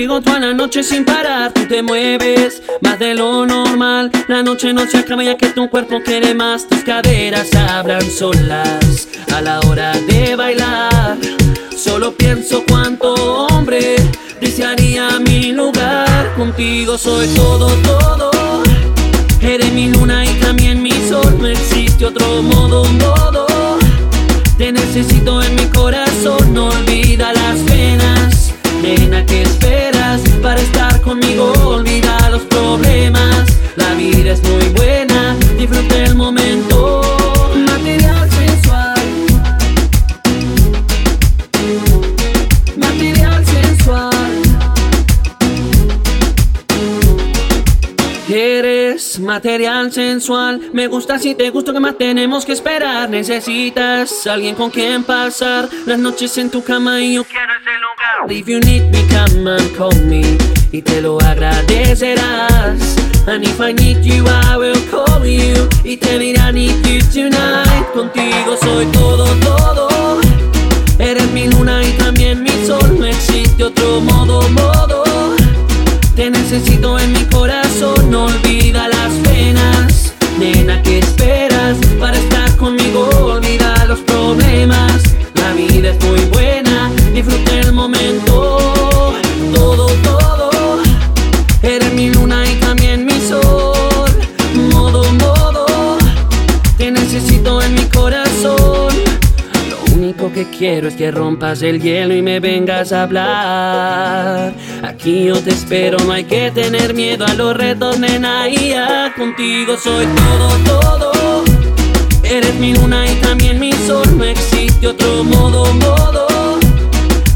contigo toda la noche sin parar. Tú te mueves más de lo normal. La noche no se acaba ya que tu cuerpo quiere más. Tus caderas hablan solas a la hora de bailar. Solo pienso cuánto hombre desearía mi lugar. Contigo soy todo, todo. Eres mi luna y también mi sol. No existe otro modo, modo. Te necesito en mi corazón, no olvida las penas. Nena, ¿qué esperas para estar conmigo? Olvida los problemas. La vida es muy buena, disfruta el momento. Material sensual, me gusta si te gusto, que más tenemos que esperar? Necesitas alguien con quien pasar las noches en tu cama y yo quiero ese lugar. If you need me, come and call me y te lo agradecerás. And if I need you, I will call you y te diré I need you tonight. Contigo soy todo, todo. Eres mi luna y también mi sol, no existe otro modo, modo. Te necesito en mi corazón, no olvida Nena, ¿qué esperas para estar conmigo? Olvida los problemas. La vida es muy buena, disfruta el momento. Quiero es que rompas el hielo y me vengas a hablar. Aquí yo te espero, no hay que tener miedo a los retos, nena. Y ya contigo soy todo, todo. Eres mi luna y también mi sol, no existe otro modo, modo.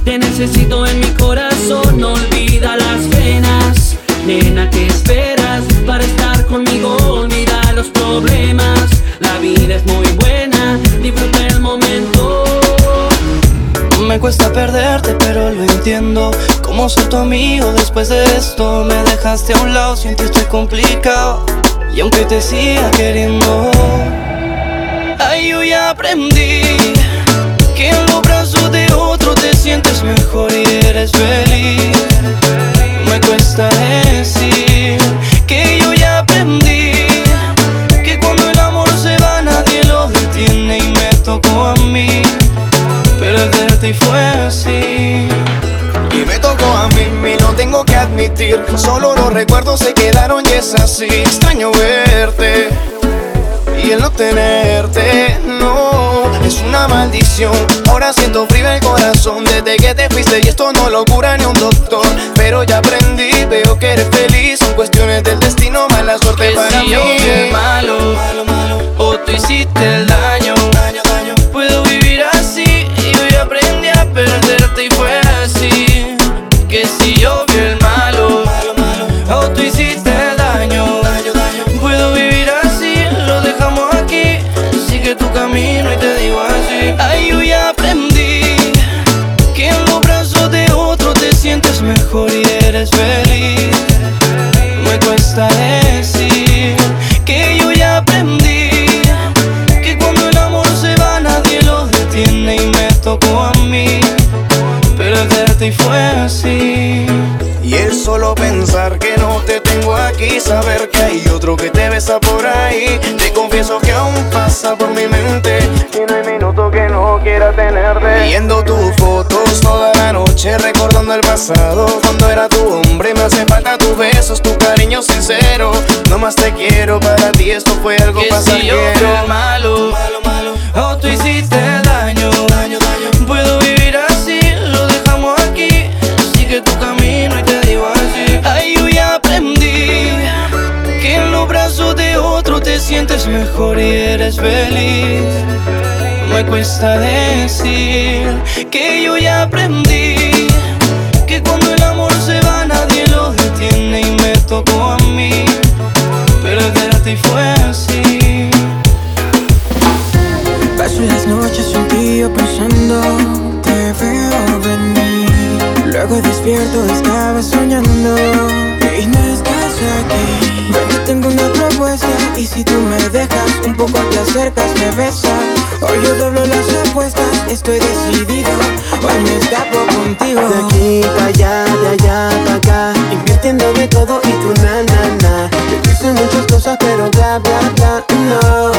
Te necesito en mi corazón, no olvida las penas. Nena, ¿qué esperas para estar conmigo? Olvida los problemas. La vida es muy buena, disfruta el momento. Me cuesta perderte, pero lo entiendo. Como soy tu amigo después de esto, me dejaste a un lado, sin ti estoy complicado. Y aunque te siga queriendo, ay, yo ya aprendí que en los brazos de otro te sientes mejor y eres feliz. Me cuesta decir y fue así. Y me tocó a mí, y no tengo que admitir. Solo los recuerdos se quedaron y es así. Extraño verte y el no tenerte, no, es una maldición. Ahora siento frío el corazón desde que te fuiste y esto no lo cura ni un doctor. Pero ya aprendí, veo que eres feliz. Son cuestiones del destino, mala suerte para si mí. yo malo, malo, malo, o tú hiciste el daño. Y fue así. Que si yo fui el malo, o tú hiciste daño. Puedo vivir así, lo dejamos aquí. Sigue tu camino y te digo así. Ay, yo ya aprendí que en los brazos de otro te sientes mejor y eres feliz. Y fue así. Y es solo pensar que no te tengo aquí, saber que hay otro que te besa por ahí. Te confieso que aún pasa por mi mente y no hay minuto que no quiera tenerte. Viendo tus fotos toda la noche, recordando el pasado. Cuando era tu hombre, me hace falta tus besos, tu cariño sincero. No más te quiero, para ti esto fue algo Que si pasajero. yo fui malo, Malo, malo, o tú hiciste daño. daño, daño. Te sientes mejor y eres feliz. Me cuesta decir que yo ya aprendí que cuando el amor se va nadie lo detiene y me tocó a mí perderte y fue así. Paso las noches un tío pensando, te veo venir. Luego despierto, estaba soñando y no estás aquí. Yo tengo una propuesta y si tú me dejas un poco te acercas, me besas. Hoy yo doblo las apuestas, estoy decidido. Hoy me escapo contigo. De aquí para allá, de allá para acá Invirtiendo de todo y tu na na na dicen muchas cosas pero bla bla bla No,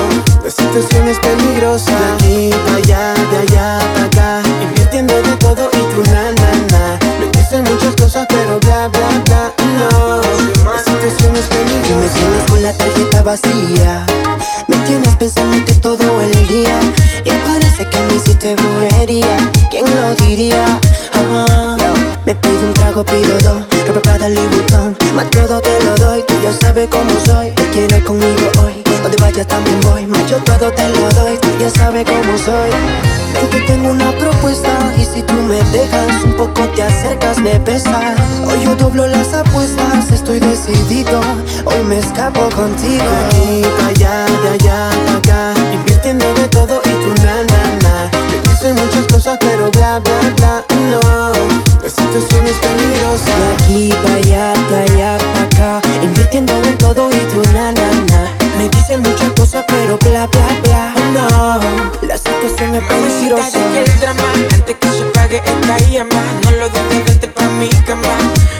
la situación es peligrosa De aquí para allá, de allá para acá Invirtiendo de todo y tu na na na Me dicen muchas cosas pero bla bla bla No, me tienes con la tarjeta vacía. Me tienes pensándote todo el día Y parece que me hiciste brujería. ¿Quién lo diría? Me pido un trago, pido dos Ropa para Louis Vuitton Más todo te lo doy Tú ya sabes cómo soy. Te quieres conmigo hoy. Donde vayas también voy Más yo todo te lo doy Tú ya sabes cómo soy. Ven que tengo una si tú me dejas Un poco te acercas, me besas. Hoy yo doblo las apuestas Estoy decidido. Hoy me escapo contigo. De aquí allá, de allá para acá Invirtiendo de todo y tu na na na. Te dicen muchas cosas pero bla bla bla No, la situación es peligrosa De aquí para allá, de allá para acá. Invirtiendo en todo y tu na na na. Me dicen muchas cosas pero bla bla bla No, la situación es Mamacita, peligrosa deja el drama Antes que se pague esta llama No lo dudes, vente pa' mi cama.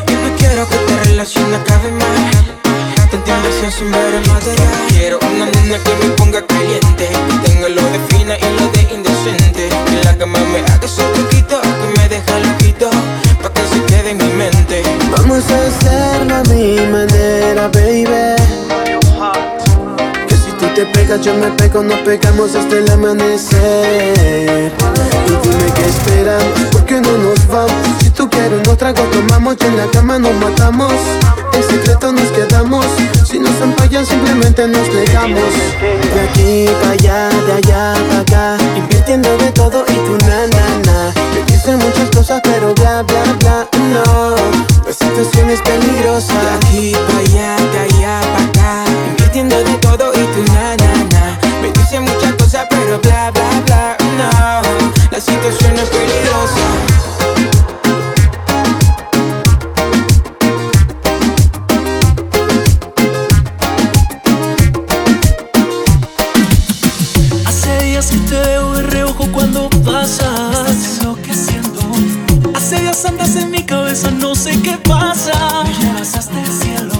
Yo no quiero que esta relación acabe mal Tanta ilusión sin ver el material. Quiero una nena que me ponga caliente. Que tenga lo de fina y lo de indecente. Que en la cama me haga su truquito Que me deja loquito Pa' que se quede en mi mente. Vamos a hacerlo a mi manera, baby. Que te pegas, yo me pego Nos pegamos hasta el amanecer. Y dime qué esperan, ¿por qué no nos vamos? Si tú quieres unos tragos tomamos Y en la cama nos matamos. En secreto nos quedamos Si nos empallan simplemente nos negamos. De aquí para allá, de allá para acá Invirtiendo de todo y tu na na na. Dicen muchas cosas pero bla bla bla No, la situación es peligrosa De aquí pa' allá, de allá pero bla bla bla No, la situación es peligrosa Hace días que te veo de reojo cuando pasas. Estás enloqueciendo. Hace días andas en mi cabeza, no sé qué pasa. Me llevas hasta el cielo.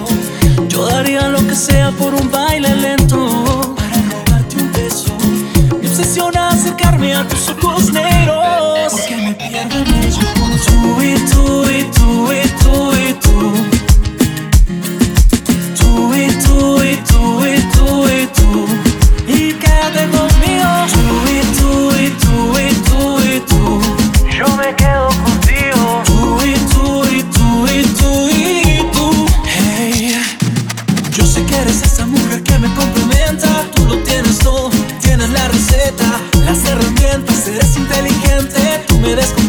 Yo daría lo que sea por un baile lento. Acercarme a tus ojos negros. Porque me pierdo en ellos. Tú y tú y tú y tú y tú. me descubrí.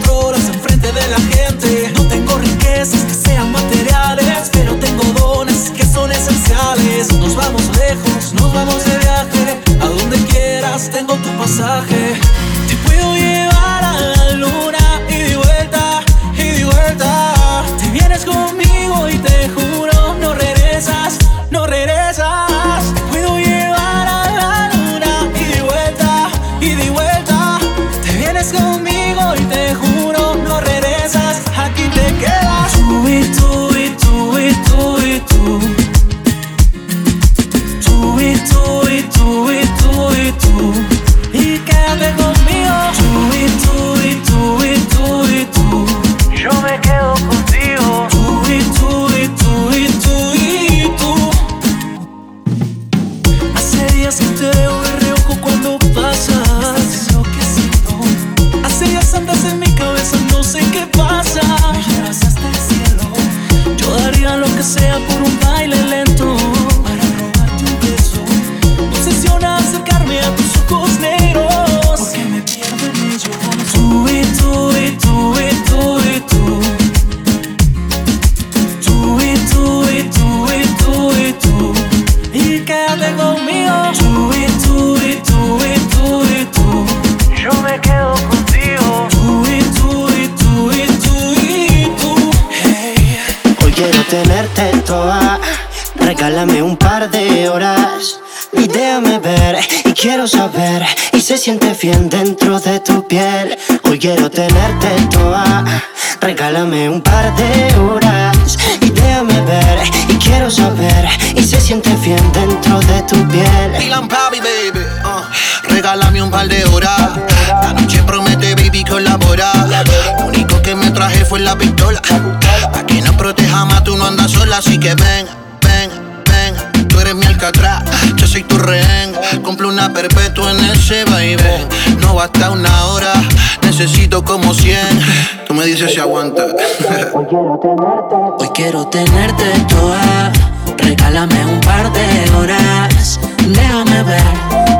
Quiero tenerte toda. Regálame un par de horas. Déjame ver,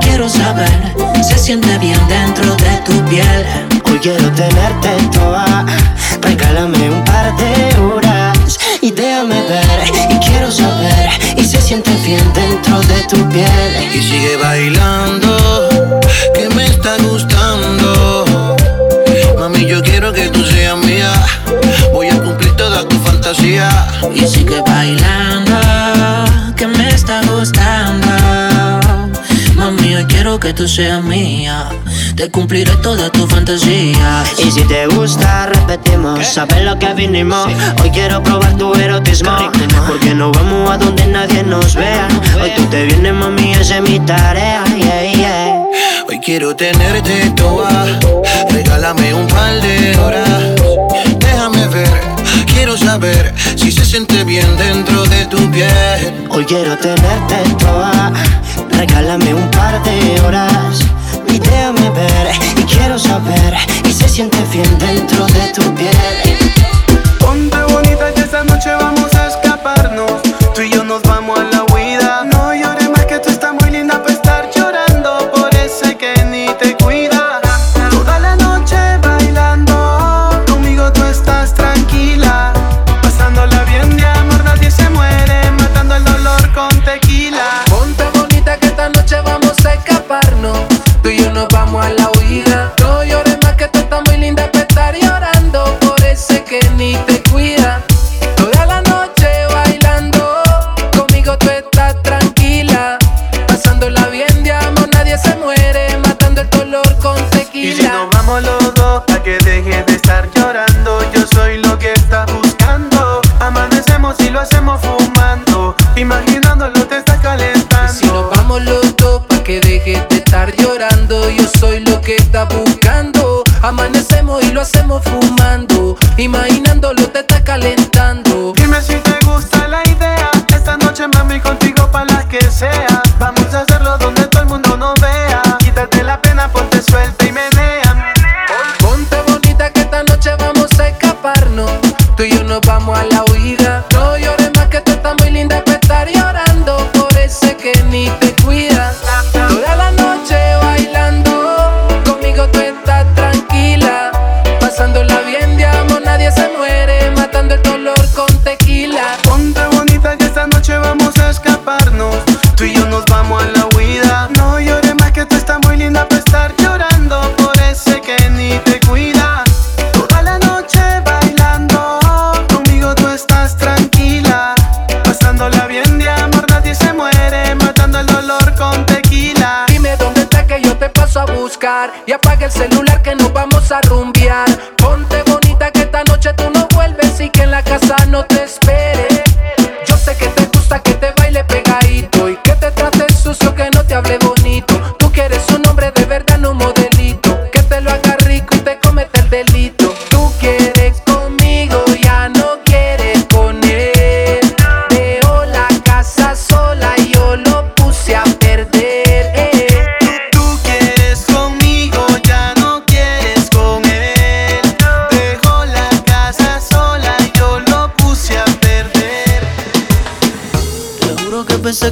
quiero saber. Se siente bien dentro de tu piel. Hoy quiero tenerte toda. Regálame un par de horas. Y déjame ver, y quiero saber. Y se siente bien dentro de tu piel. fantasía. Y sigue bailando, que me está gustando. Mami, hoy quiero que tú seas mía. Te cumpliré toda tu fantasía. Y si te gusta, repetimos. Sabes lo que vinimos. Sí. Hoy quiero probar tu erotismo. Porque no vamos a donde nadie nos vea. Hoy tú te vienes, mami, esa es mi tarea. Yeah, yeah. Hoy quiero tenerte toda. Regálame un par de horas si se siente bien dentro de tu piel. Hoy quiero tenerte toda, ah, regálame un par de horas y déjame ver y quiero saber y se siente bien dentro de tu piel. Ponte bonita y esta noche vamos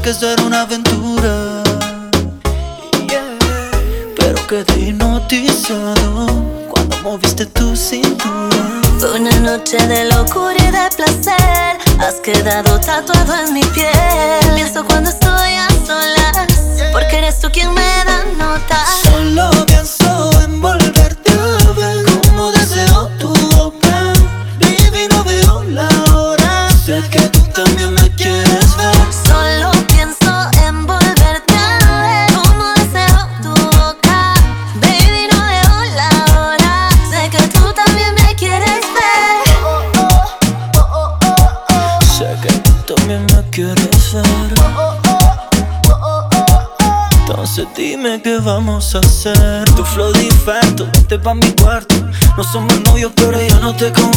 Cause I don't No somos novios, pero yo no te conozco.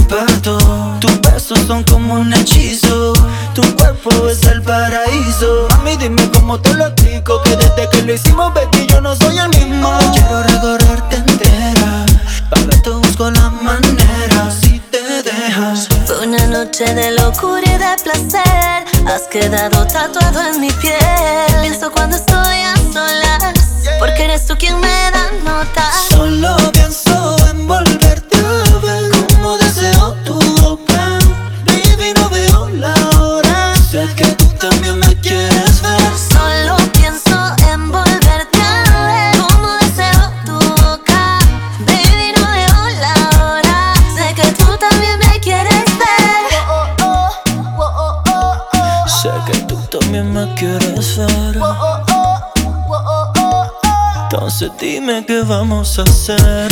vamos a hacer?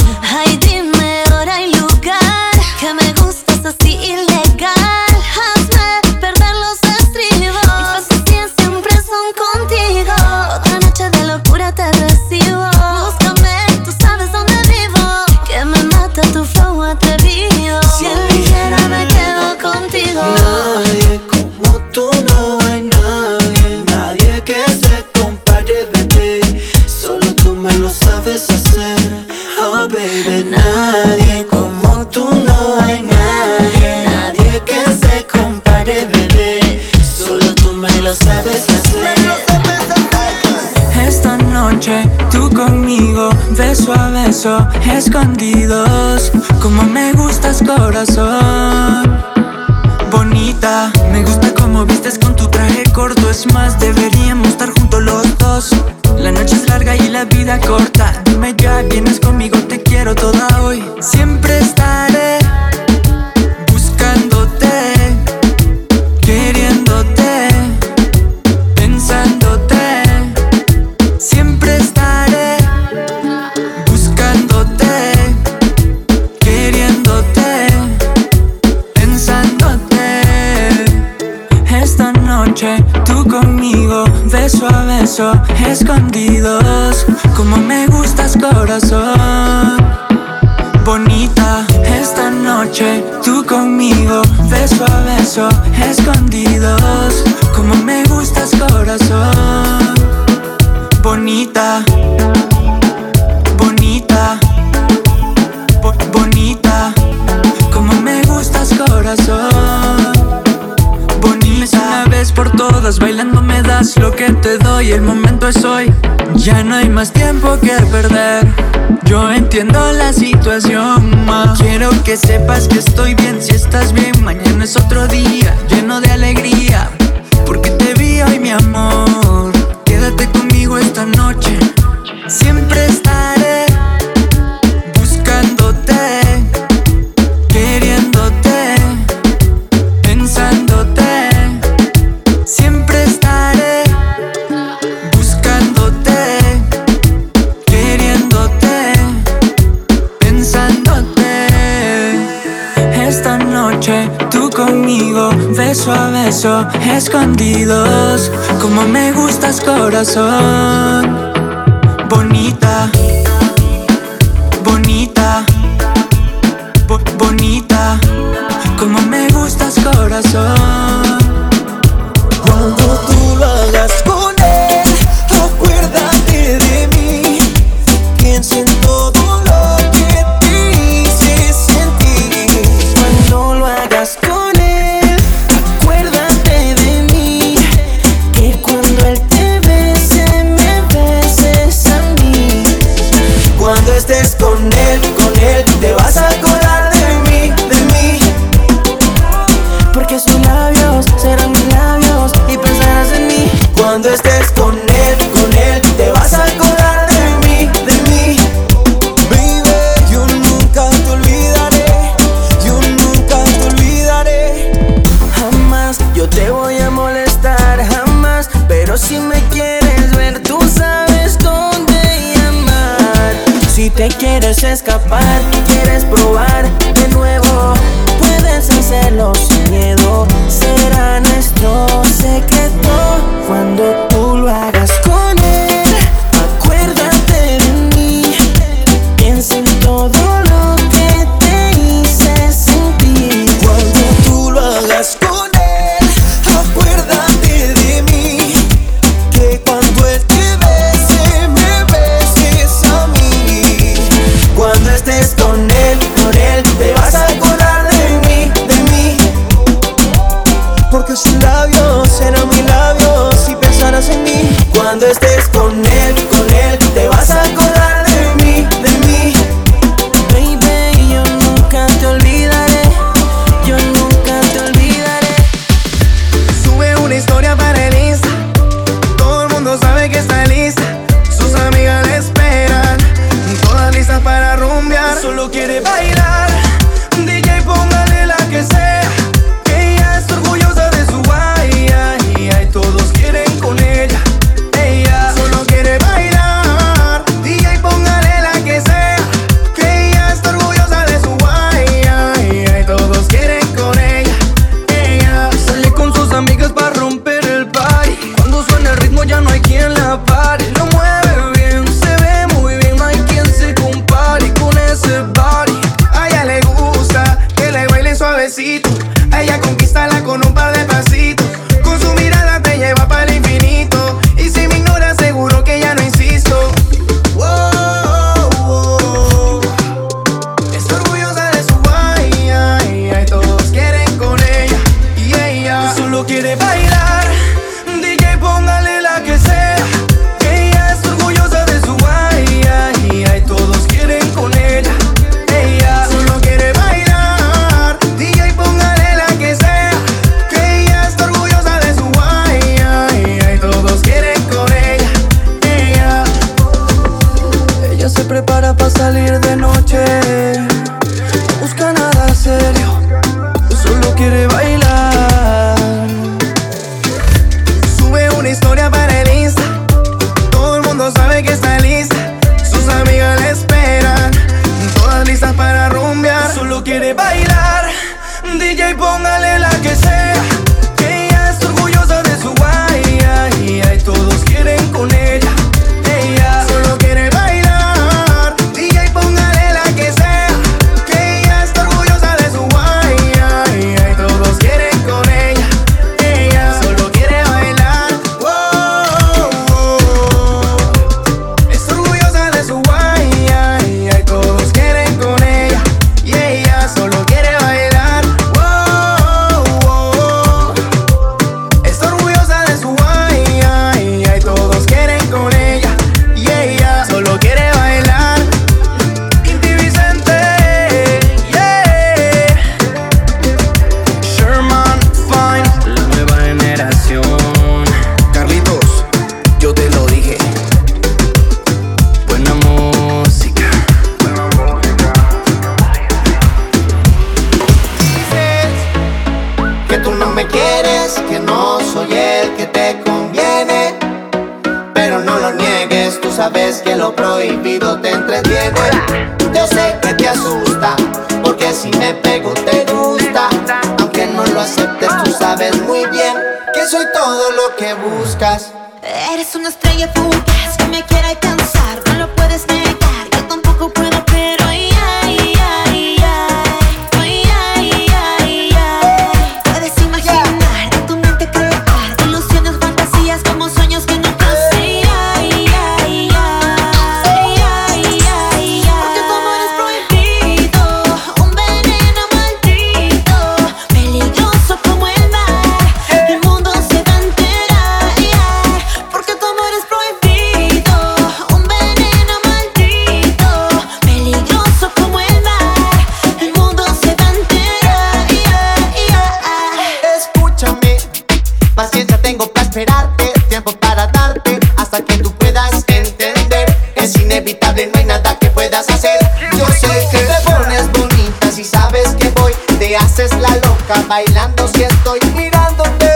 Bailando si estoy mirándote,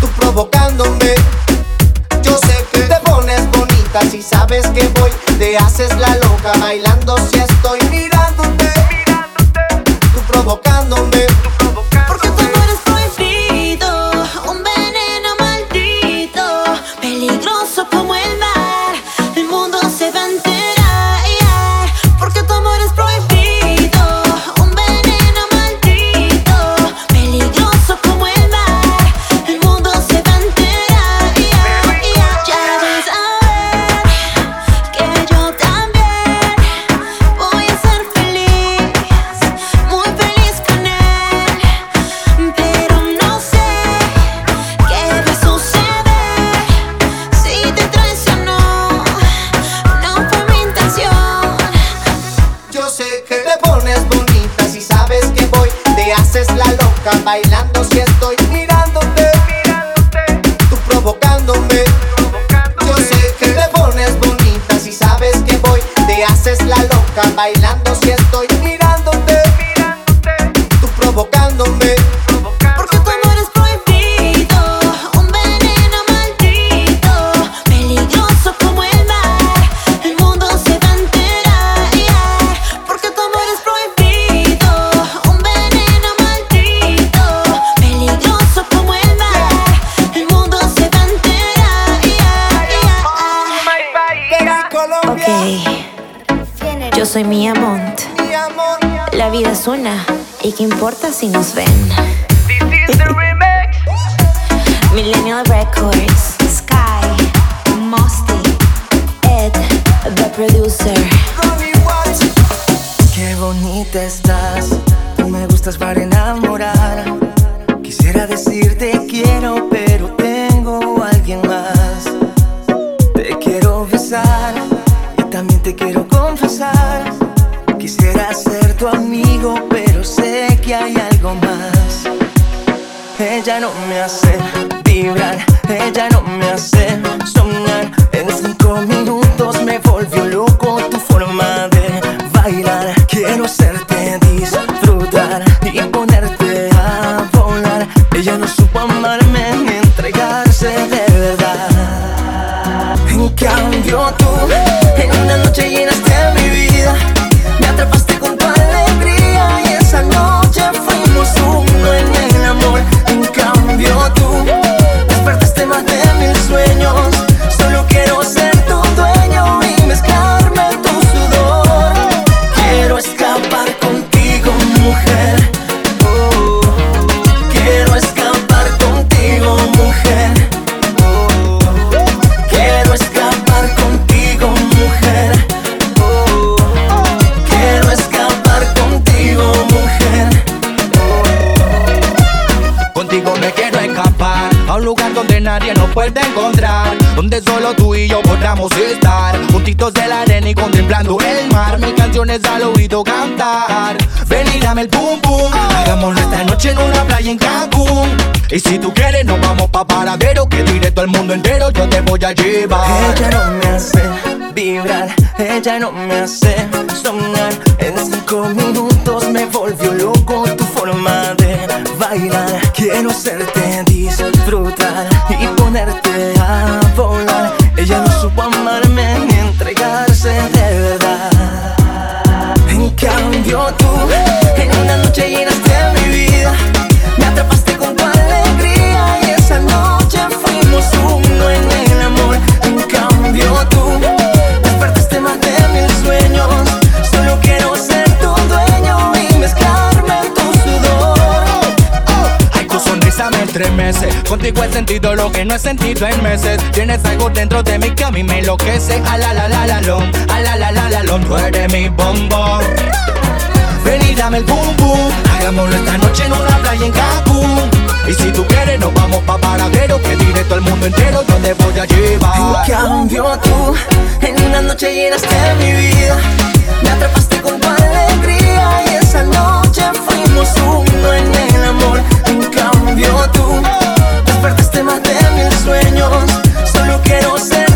tú provocándome. Yo sé que te pones bonita si sabes que voy, te haces la loca bailando si Y si tú quieres, nos vamos pa' paradero. Que directo al mundo entero yo te voy a llevar. Ella no me hace vibrar, ella no me hace sonar. En Contigo he sentido lo que no he sentido en meses. Tienes algo dentro de mí que a mí me enloquece. A la la la la lom, a ah, la mi bombón. Ven dame el boom boom, hagámoslo esta noche en una playa en Cancún. Y si tú quieres nos vamos pa' paradero Que directo al mundo entero yo te voy a llevar Cambio tú En una noche llenaste mi vida Me atrapaste con tu alegría Y esa noche fuimos uno en el amor En cambio tú fuertes temas de mis sueños. Solo quiero ser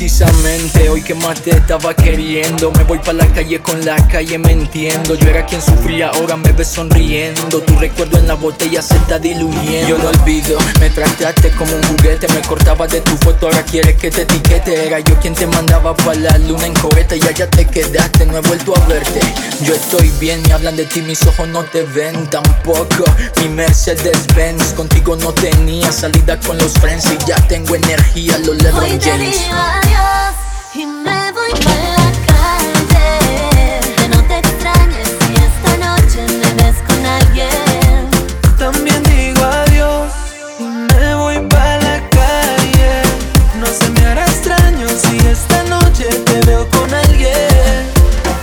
see some men. que más te estaba queriendo. Me voy pa' la calle con la calle, me entiendo. Yo era quien sufría, ahora me ves sonriendo. Tu recuerdo en la botella se está diluyendo. Yo no olvido, me trataste como un juguete. Me cortaba de tu foto, ahora quieres que te etiquete. Era yo quien te mandaba pa' la luna en cohete. Y allá te quedaste, no he vuelto a verte. Yo estoy bien, me hablan de ti, mis ojos no te ven tampoco. Mi Mercedes-Benz, contigo no tenía salida con los friends. Y ya tengo energía, los LeBron James. adiós. Y me voy a la calle. Que no te extrañes si esta noche me ves con alguien. También digo adiós. Y me voy a la calle. No se me hará extraño si esta noche te veo con alguien.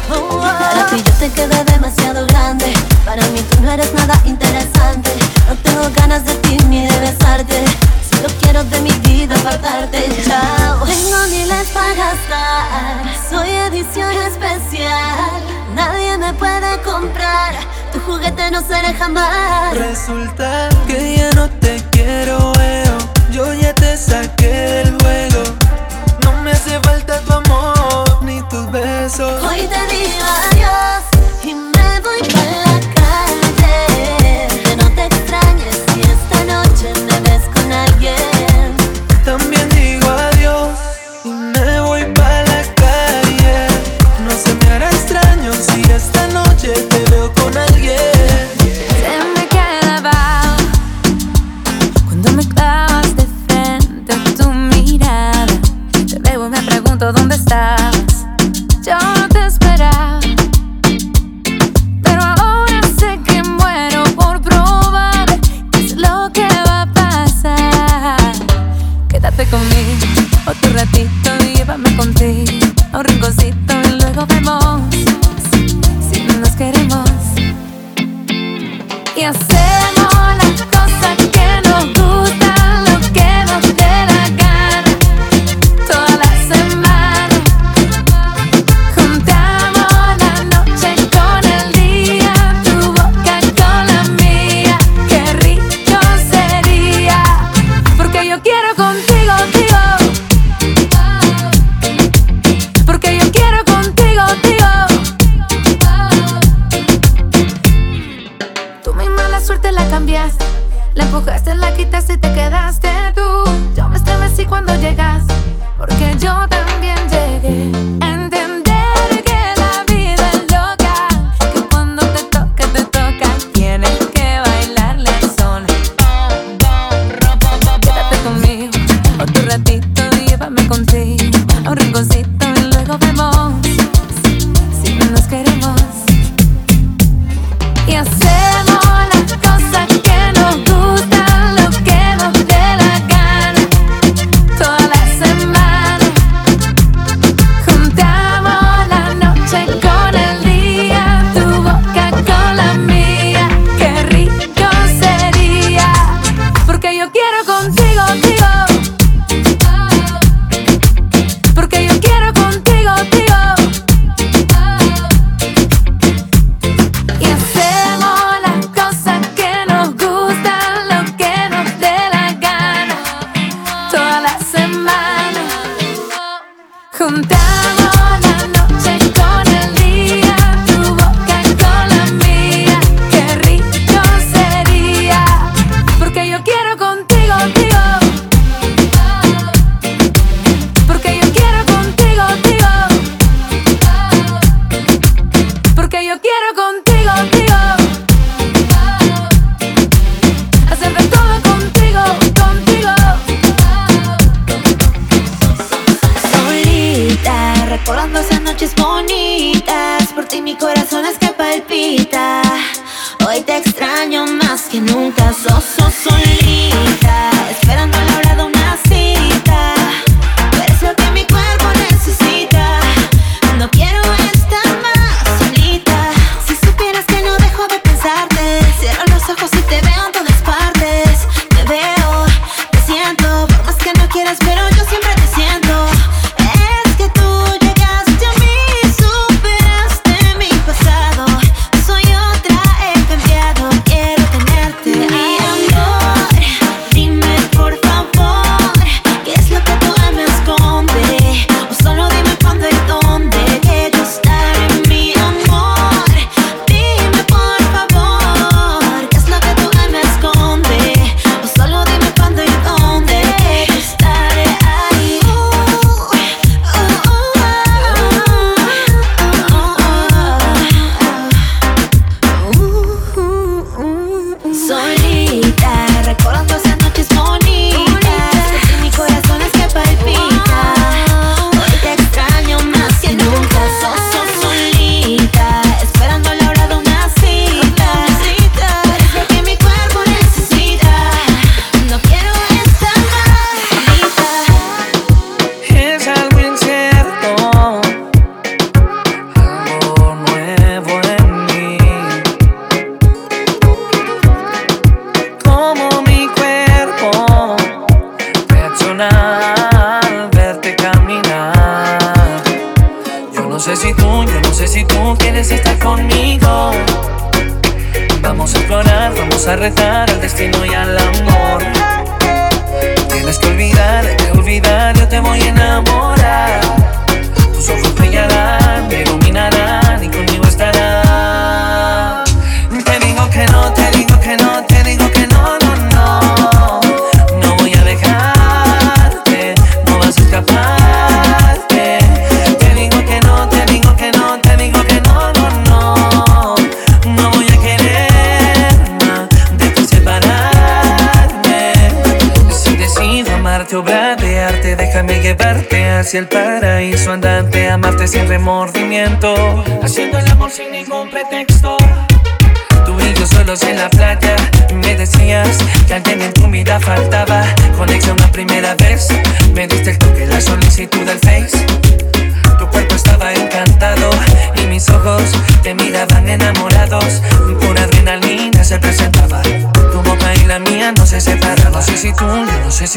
Para que yo te quedé demasiado grande. Para mí tú no eres nada interesante. No tengo ganas de ti ni de besarte. Solo quiero de mi vida faltarte ya. Soy edición especial, nadie me puede comprar. Tu juguete no seré jamás. Resulta que ya no te quiero, veo. Yo ya te saqué del juego.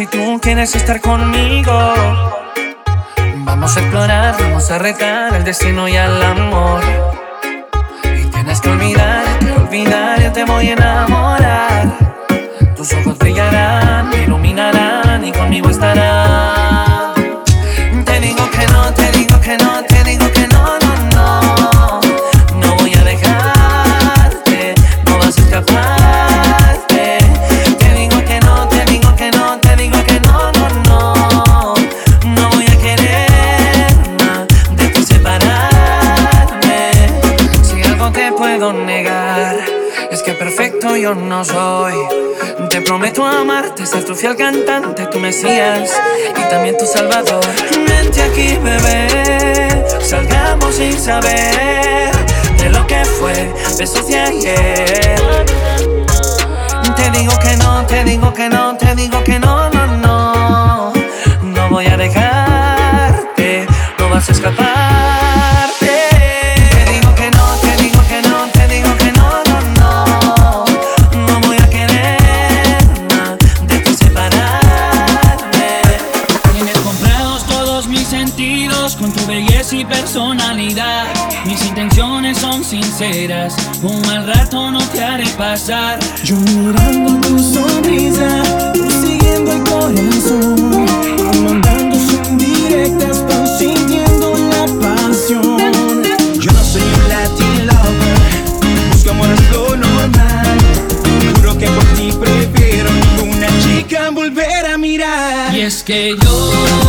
si tú quieres estar conmigo. Vamos a explorar, vamos a retar al destino y al amor. Te prometo amarte, ser tu fiel cantante, tu Mesías y también tu Salvador. Vente aquí, bebé, salgamos sin saber de lo que fue, besos de ayer. Te digo que no, te digo que no, te digo que no, no, no. No voy a dejarte, no vas a escapar. Un mal rato no te haré pasar. Yo mirando tu sonrisa, consiguiendo el corazón, mandando sin directas, pero sintiendo la pasión. Yo no soy un Latin lover, buscamos lo normal. Juro que por ti prefiero ninguna chica volver a mirar. Y es que yo.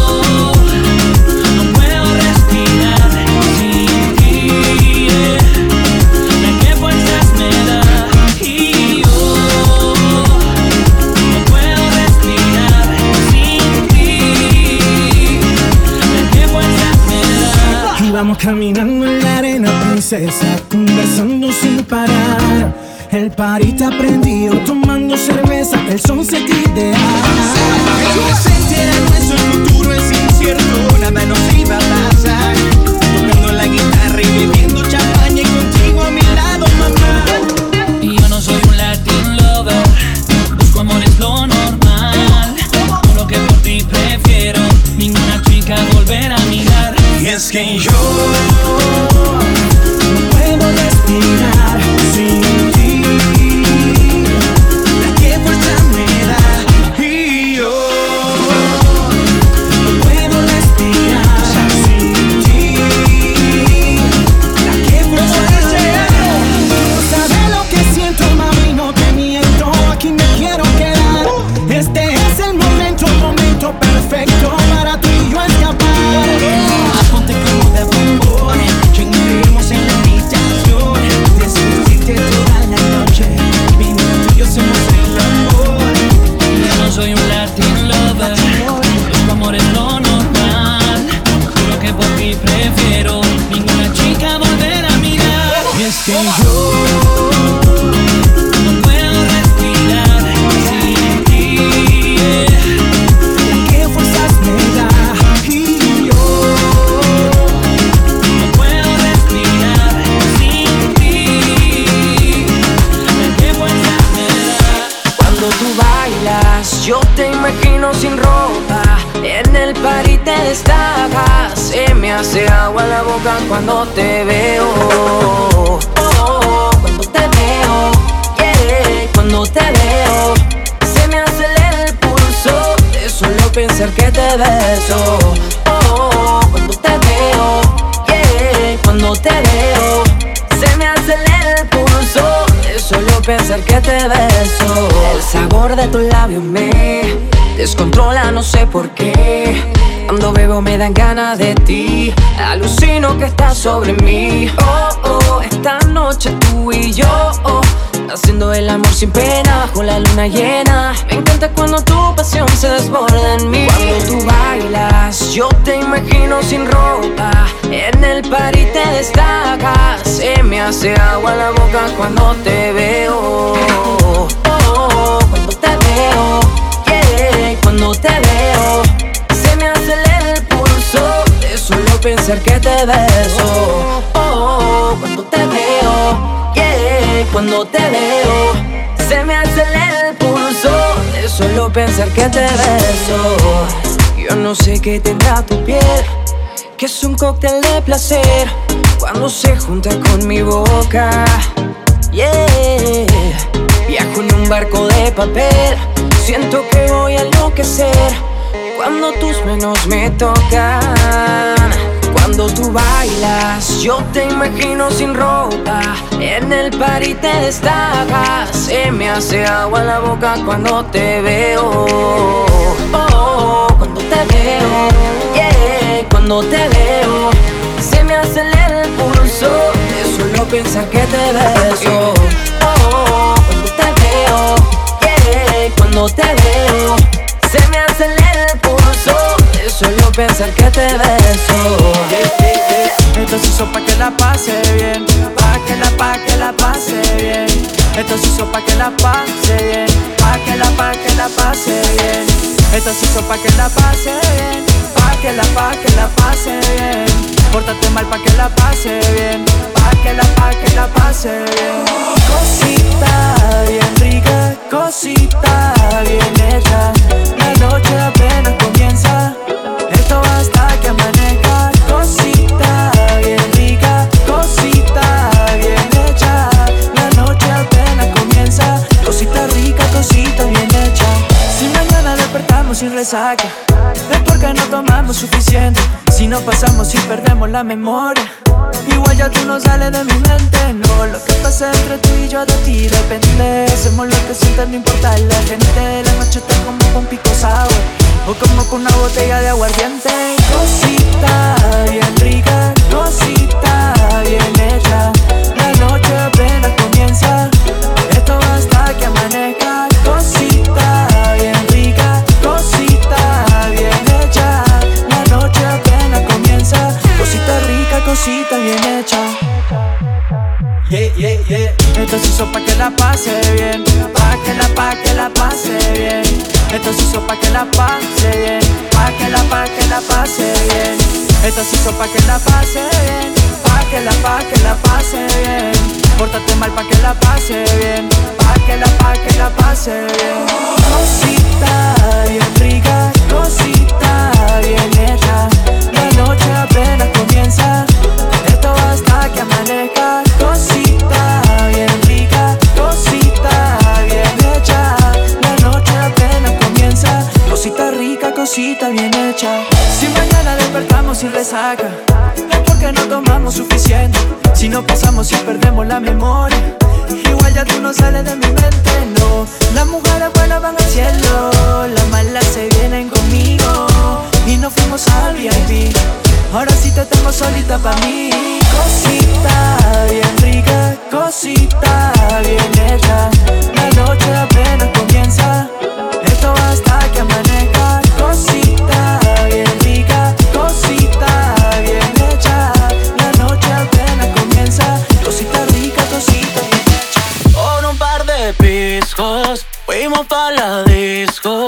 Caminando en la arena, princesa, conversando sin parar. El parita prendido, tomando cerveza, el son se ideal. La adolescencia era nuestro, el futuro es incierto, nada nos iba a pasar. Aşkın you. Por qué. Cuando bebo me dan ganas de ti. Alucino que estás sobre mí. Oh, oh, esta noche tú y yo. oh, haciendo el amor sin pena bajo la luna llena. Me encanta cuando tu pasión se desborda en mí. Cuando tú bailas, yo te imagino sin ropa. En el party te destacas. Se me hace agua la boca cuando te veo. Oh, oh, cuando te veo. Yeah, cuando te veo. Pensar que te beso. Oh, cuando te veo, yeah, cuando te veo, se me acelera el pulso de solo pensar que te beso. Yo no sé qué tendrá tu piel, que es un cóctel de placer cuando se junta con mi boca. Yeah, viajo en un barco de papel, siento que voy a enloquecer cuando tus manos me tocan. Cuando tú bailas, yo te imagino sin ropa. En el party te destacas. Se me hace agua la boca cuando te veo. Oh, cuando te veo. Yeah, cuando te veo. Se me acelera el pulso. Solo pensar que te beso. Oh, cuando te veo. Yeah, cuando te veo. Se me acelera el pulso solo pensar que te beso. Esto se hizo pa' que la pase bien, pa' que la, pa' que la pase bien. Esto se hizo pa' que la pase bien, pa' que la, pa' que la pase bien. Esto se hizo pa' que la pase bien, pa' que la, pa' que la pase bien. Pórtate mal pa' que la pase bien, pa' que la, pa' que la pase bien. Cosita bien rica, cosita la memoria. Igual ya tú no sales de mi mente, no. Lo que pasa entre tú y yo de ti depende. Hacemos lo que sientes, no importa la gente. La noche está como con pico sour O como con una botella de aguardiente. Cosita bien rica, cosita bien hecha. La noche apenas comienza. Esto hasta que amanezca cosita bien hecha Yeah, yeah, yeah. Esto se hizo pa' que la pase bien, pa' que la, pa' que la pase bien. Esto se hizo pa' que la pase bien, pa' que la, pa' que la pase bien. Esto se hizo pa' que la pase bien, pa' que la, pa' que la pase bien. Pórtate mal pa' que la pase bien, pa' que la, pa' que la pase bien. Cosita bien rica, cosita bien hecha. La noche apenas comienza, que amanezca. Cosita bien rica, cosita bien hecha. La noche apenas comienza, cosita rica, cosita bien hecha. Si mañana despertamos sin resaca, es porque no tomamos suficiente. Si no pasamos y perdemos la memoria, igual ya tú no sales de mi mente, no. Las mujeres buenas van al cielo, las malas se vienen conmigo y nos fuimos al VIP. Ahora sí te tengo solita pa' mí. Cosita bien rica, cosita bien hecha. La noche apenas comienza. Esto hasta que amanezca. Cosita bien rica, cosita bien hecha. La noche apenas comienza. Cosita rica, cosita bien hecha. Por un par de piscos fuimos pa' la disco.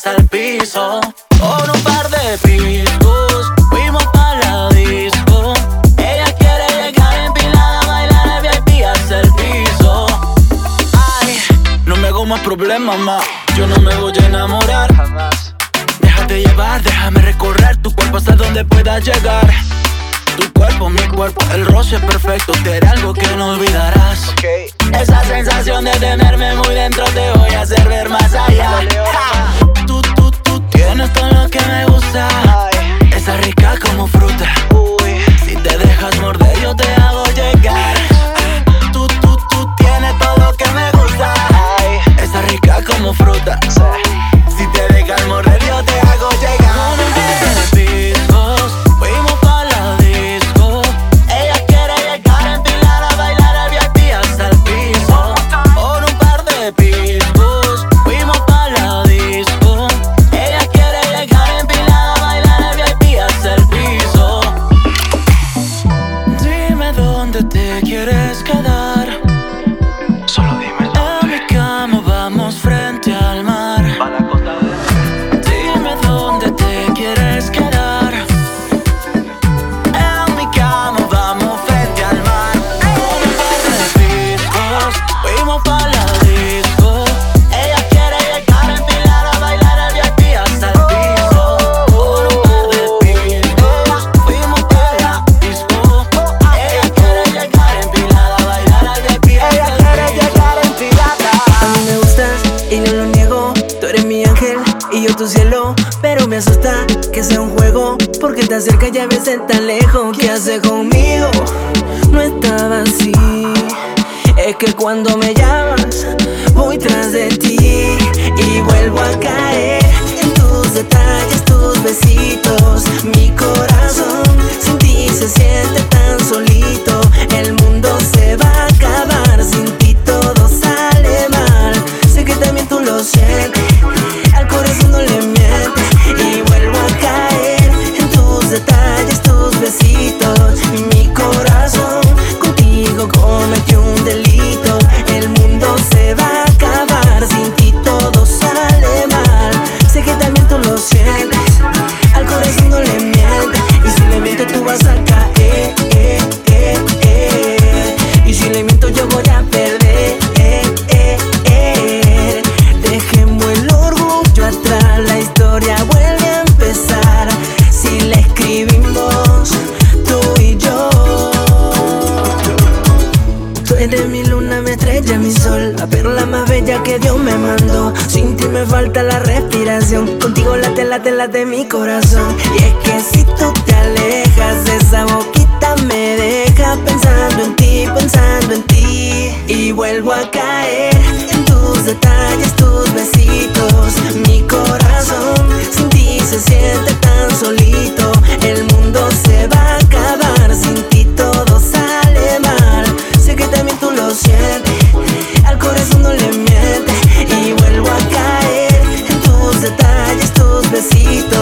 hasta el piso. Con un par de picos fuimos para la disco. Ella quiere llegar empilada, bailar el VIP hasta el piso. Ay, no me hago más problemas, más. Yo no me voy a enamorar. Jamás. Déjate llevar, déjame recorrer tu cuerpo hasta donde pueda llegar. Tu cuerpo, mi cuerpo, el roce es perfecto, te haré algo que no olvidarás. Okay. Esa sensación de tenerme muy dentro te voy a hacer ver más allá. Ja. Tienes todo lo que me gusta. Esa rica como fruta. Uy. Si te dejas morder, yo te hago llegar. Tú, tú, tú tienes todo lo que me gusta. Esa rica como fruta. pensando en ti, pensando en ti Y vuelvo a caer en tus detalles, tus besitos. Mi corazón sin ti se siente tan solito. El mundo se va a acabar, sin ti todo sale mal. Sé que también tú lo sientes, al corazón no le mientes Y vuelvo a caer en tus detalles, tus besitos.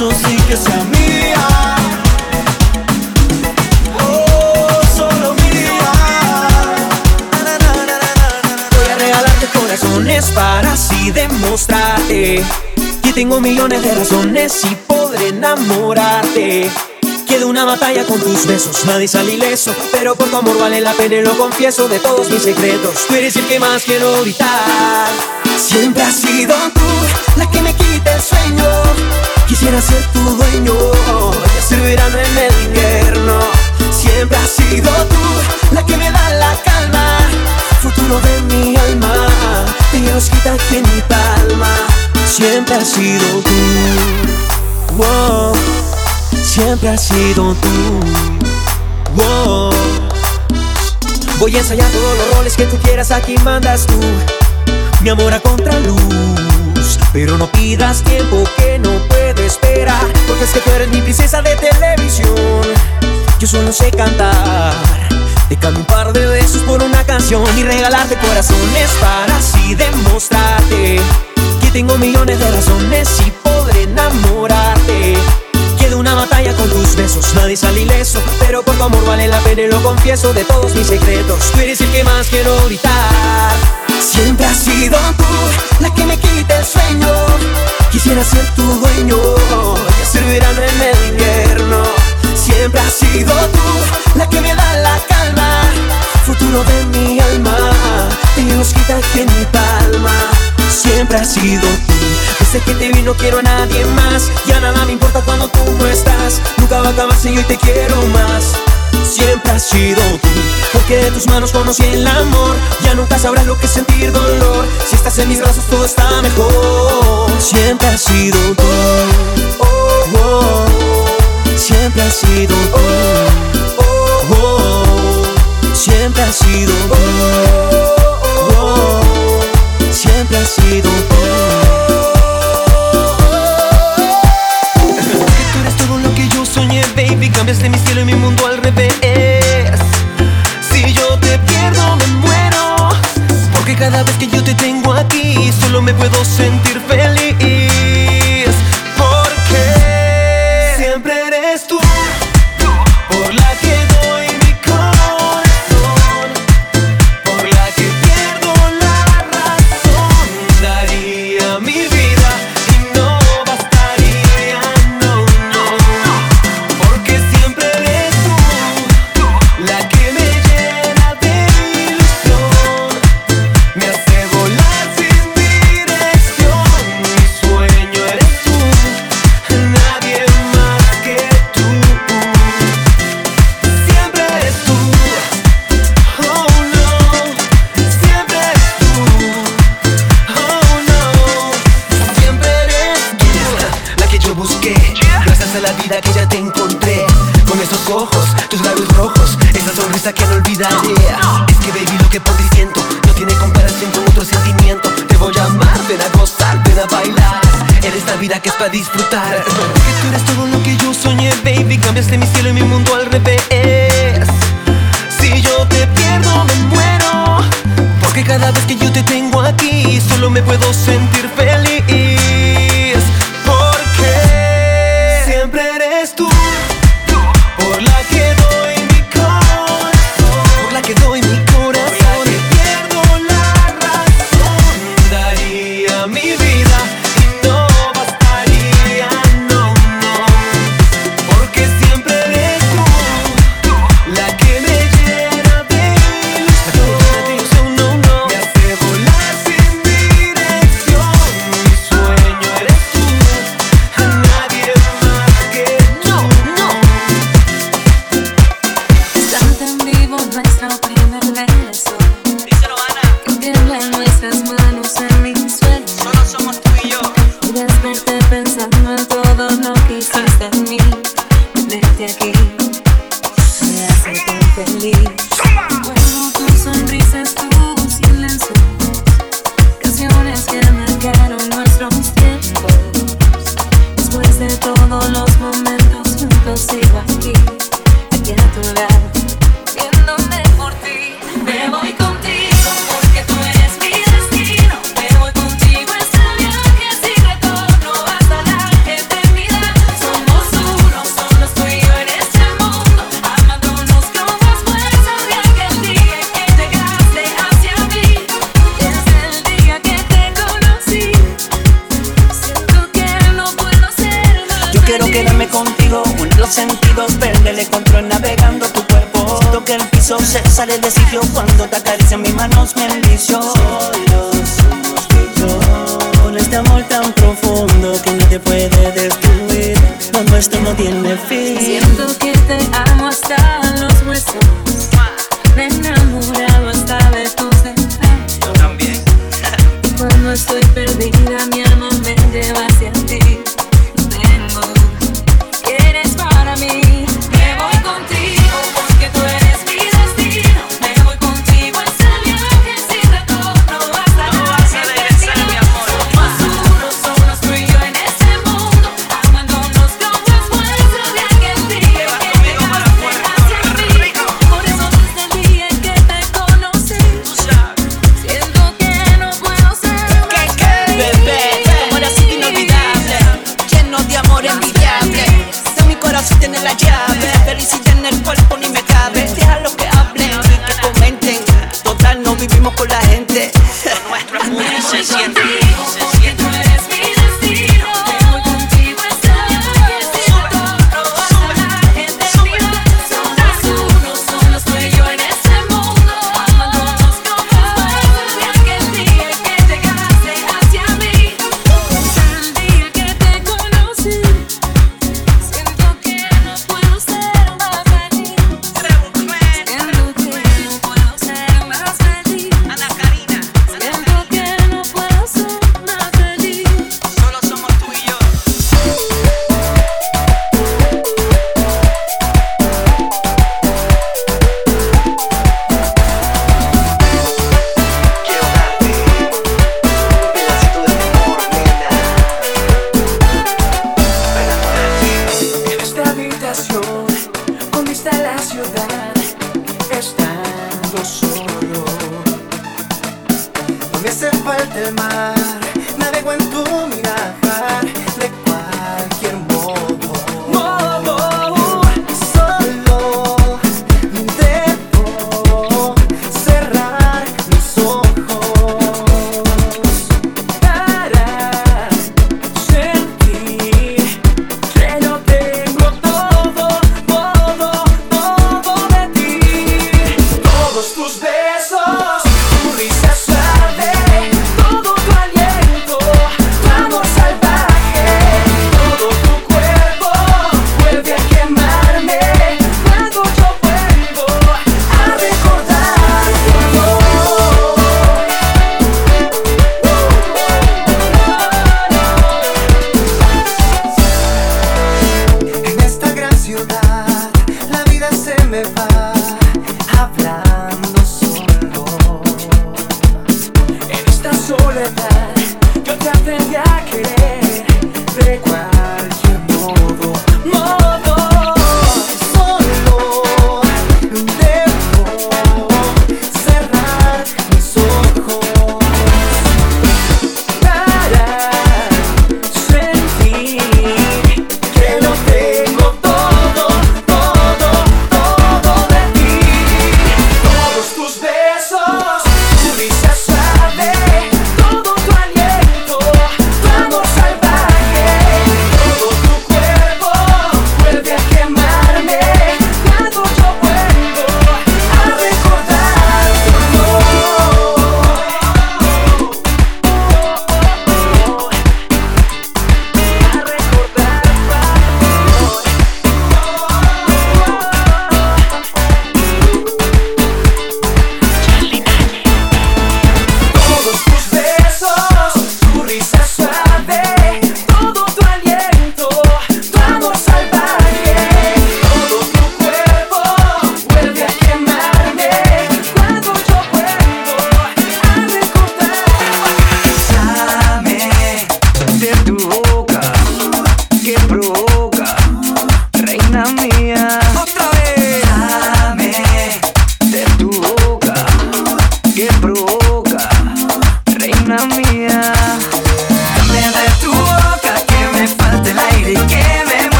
Eso sí que sea mía. Oh, solo mía. Voy a regalarte corazones para así demostrarte que tengo millones de razones y podré enamorarte. Queda una batalla con tus besos, nadie sale ileso Pero por tu amor vale la pena y lo confieso de todos mis secretos Tú eres el que más quiero gritar Siempre has sido tú la que me quita el sueño. Quisiera ser tu dueño y hacer verano en el invierno Siempre has sido tú la que me da la calma. Futuro de mi alma, Dios quita aquí en mi palma. Siempre has sido tú. Wow. Siempre has sido tú. Wow. Voy a ensayar todos los roles que tú quieras, aquí mandas tú Mi amor a contraluz Pero no pidas tiempo que no puedo esperar Porque es que tú eres mi princesa de televisión. Yo solo sé cantar Te cambio un par de besos por una canción Y regalarte corazones para así demostrarte Que tengo millones de razones y podré enamorarte. Queda una batalla con tus besos, nadie sale ileso Pero por tu amor vale la pena y lo confieso de todos mis secretos. Tú eres el que más quiero gritar Siempre has sido tú la que me quita el sueño. Quisiera ser tu dueño y hacer verano en el invierno. Siempre has sido tú la que me da la calma. Futuro de mi alma, Dios quita aquí en mi palma. Siempre has sido tú. Desde que te vi no quiero a nadie más. Ya nada me importa cuando tú no estás. Nunca va a acabar si te quiero más Siempre has sido tú. Porque de tus manos conocí el amor Ya nunca sabrás lo que sentir dolor. Si estás en mis brazos todo está mejor. Siempre has sido tú. Oh, oh. Siempre has sido tú. Oh, oh. Siempre has sido tú. Oh, Siempre has sido tú soñé, baby Cambiaste mi cielo y mi mundo al revés. Si yo te pierdo me muero Porque cada vez que yo te tengo aquí Solo me puedo sentir feliz te puede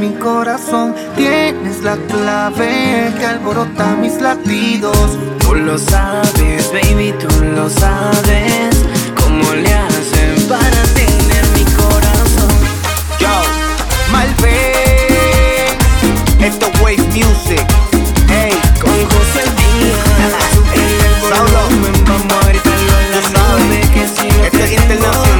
mi corazón. Tienes la clave que alborota mis latidos. Tú lo sabes, baby, tú lo sabes. ¿Cómo le hacen para tener mi corazón? Yo, Malve, it's the wave music. Hey, con José Díaz. Solo, vamos a gritarlo en la nube que si este es internacional.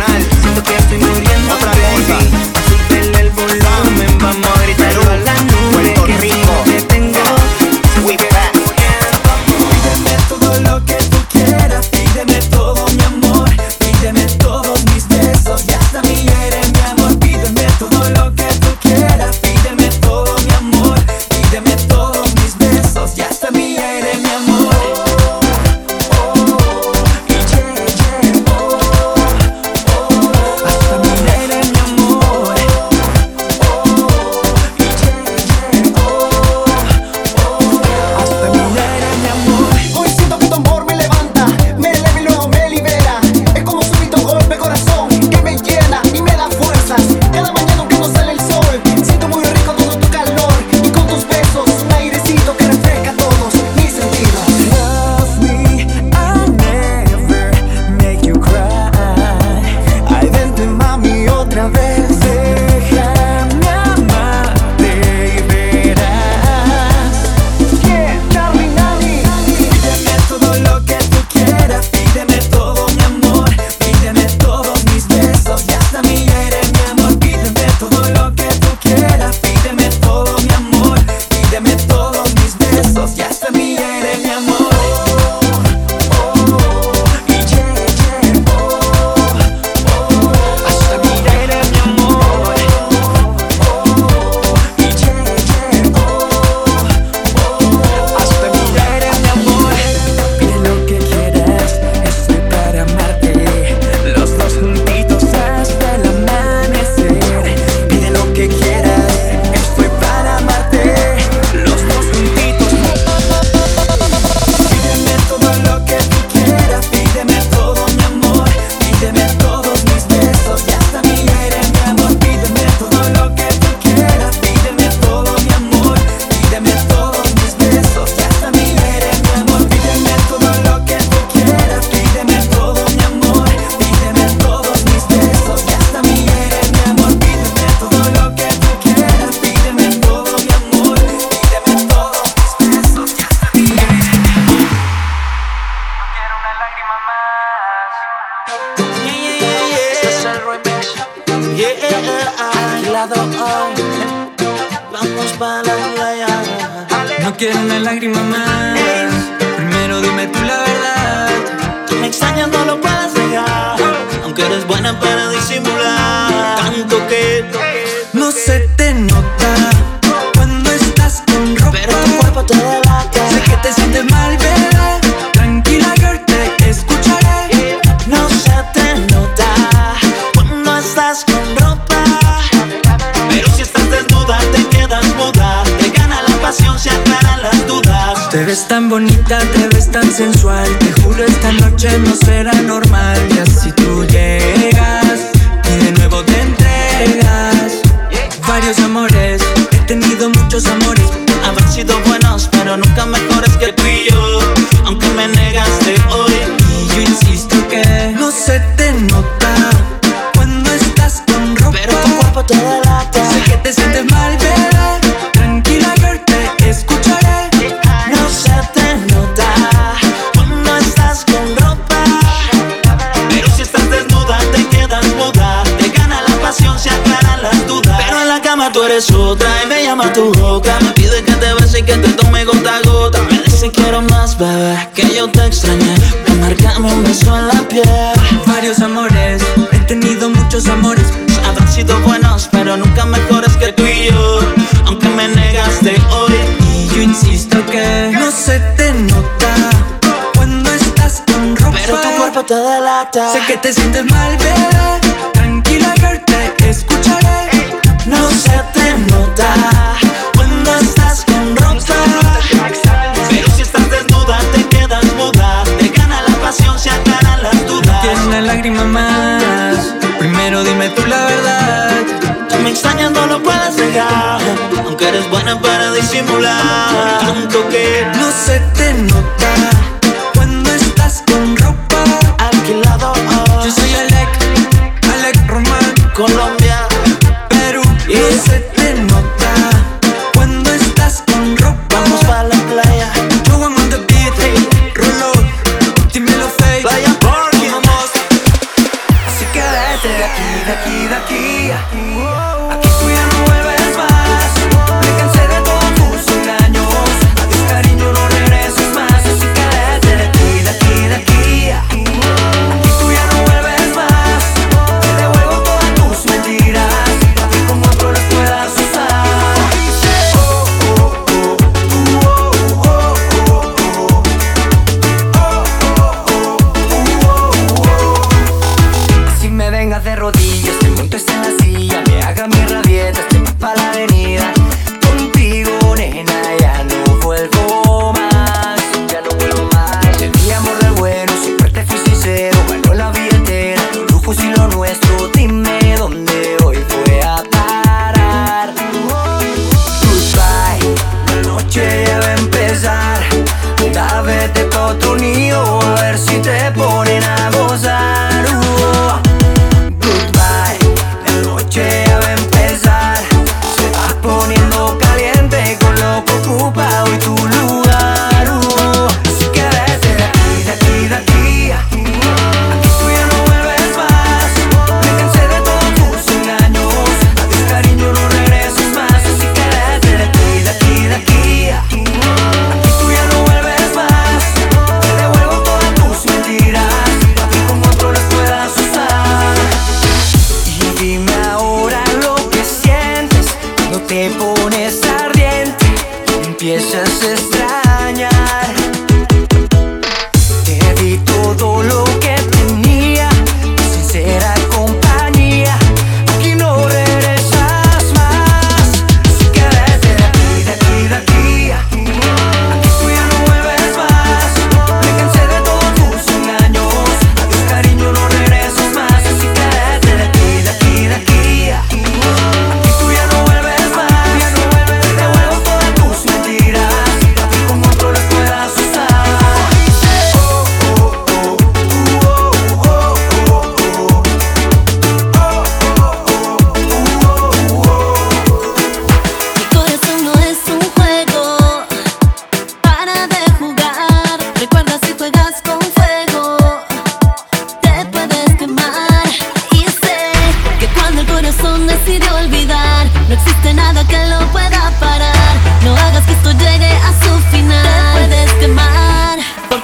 Te sientes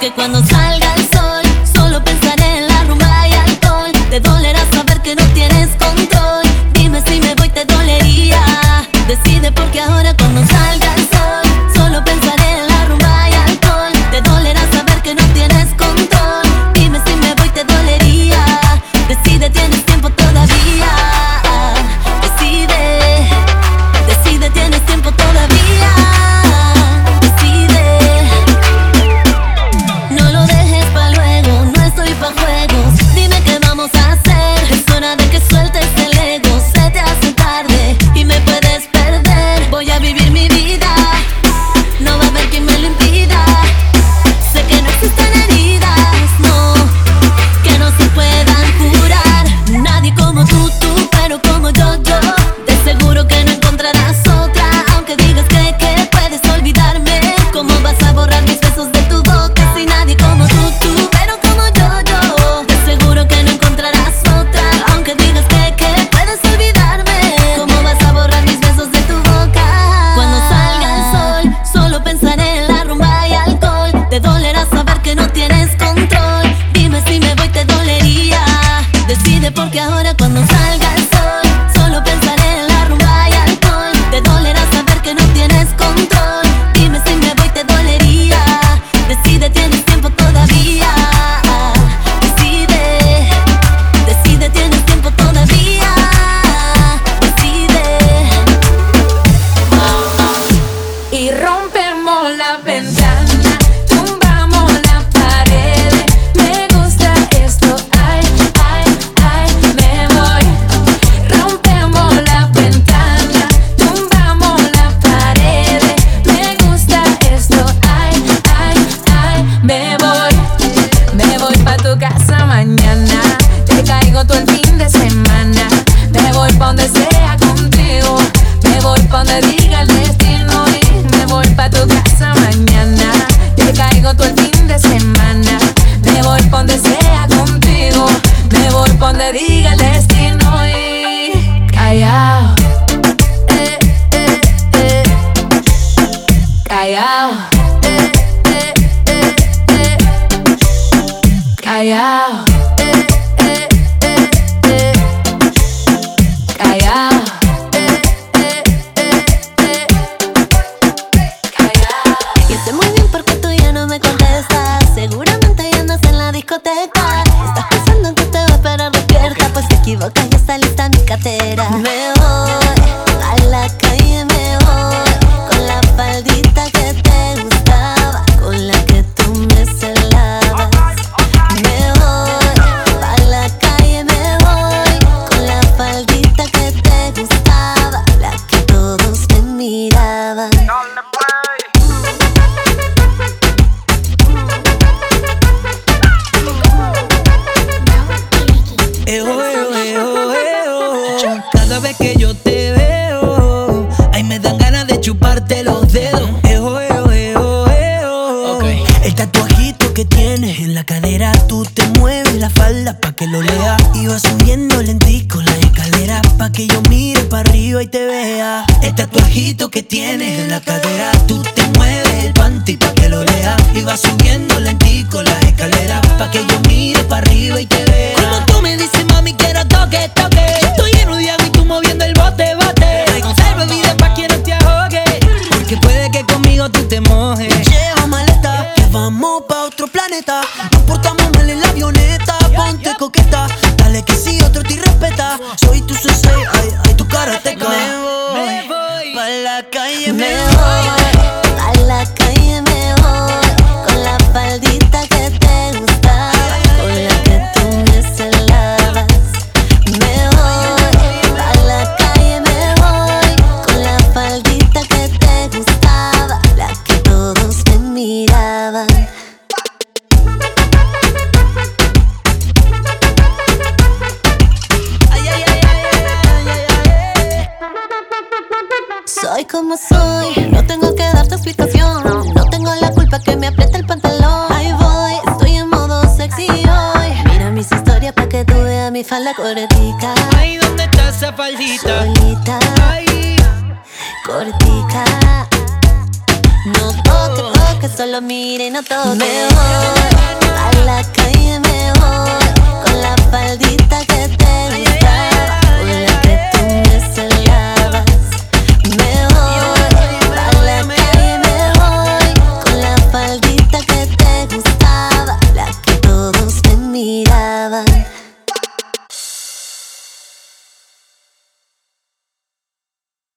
porque cuando salga